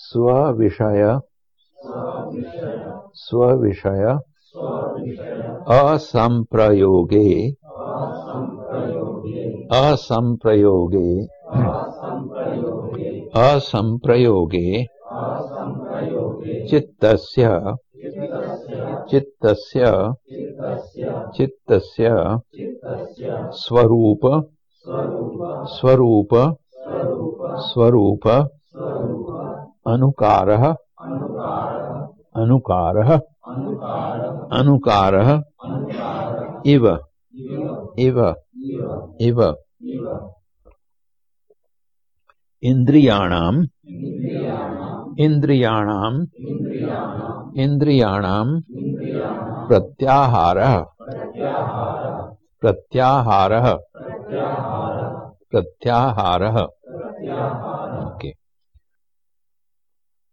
स्वविषय। स्वविषय। असंप्रयोगे असंप्रयोगे असंप्रयोगे चित्तस्य। चित्तस्य। चित्तस्य। स्वरूप। स्वरूप। स्वरूप। अनुकारः। अनुकारः। अनुकारः। इव। इव। इव। इन्द्रियाणाम्। इन्द्रियाणाम्। इन्द्रियाणाम्। प्रत्याहारः। प्रत्याहारः। प्रत्याहारः। ओके।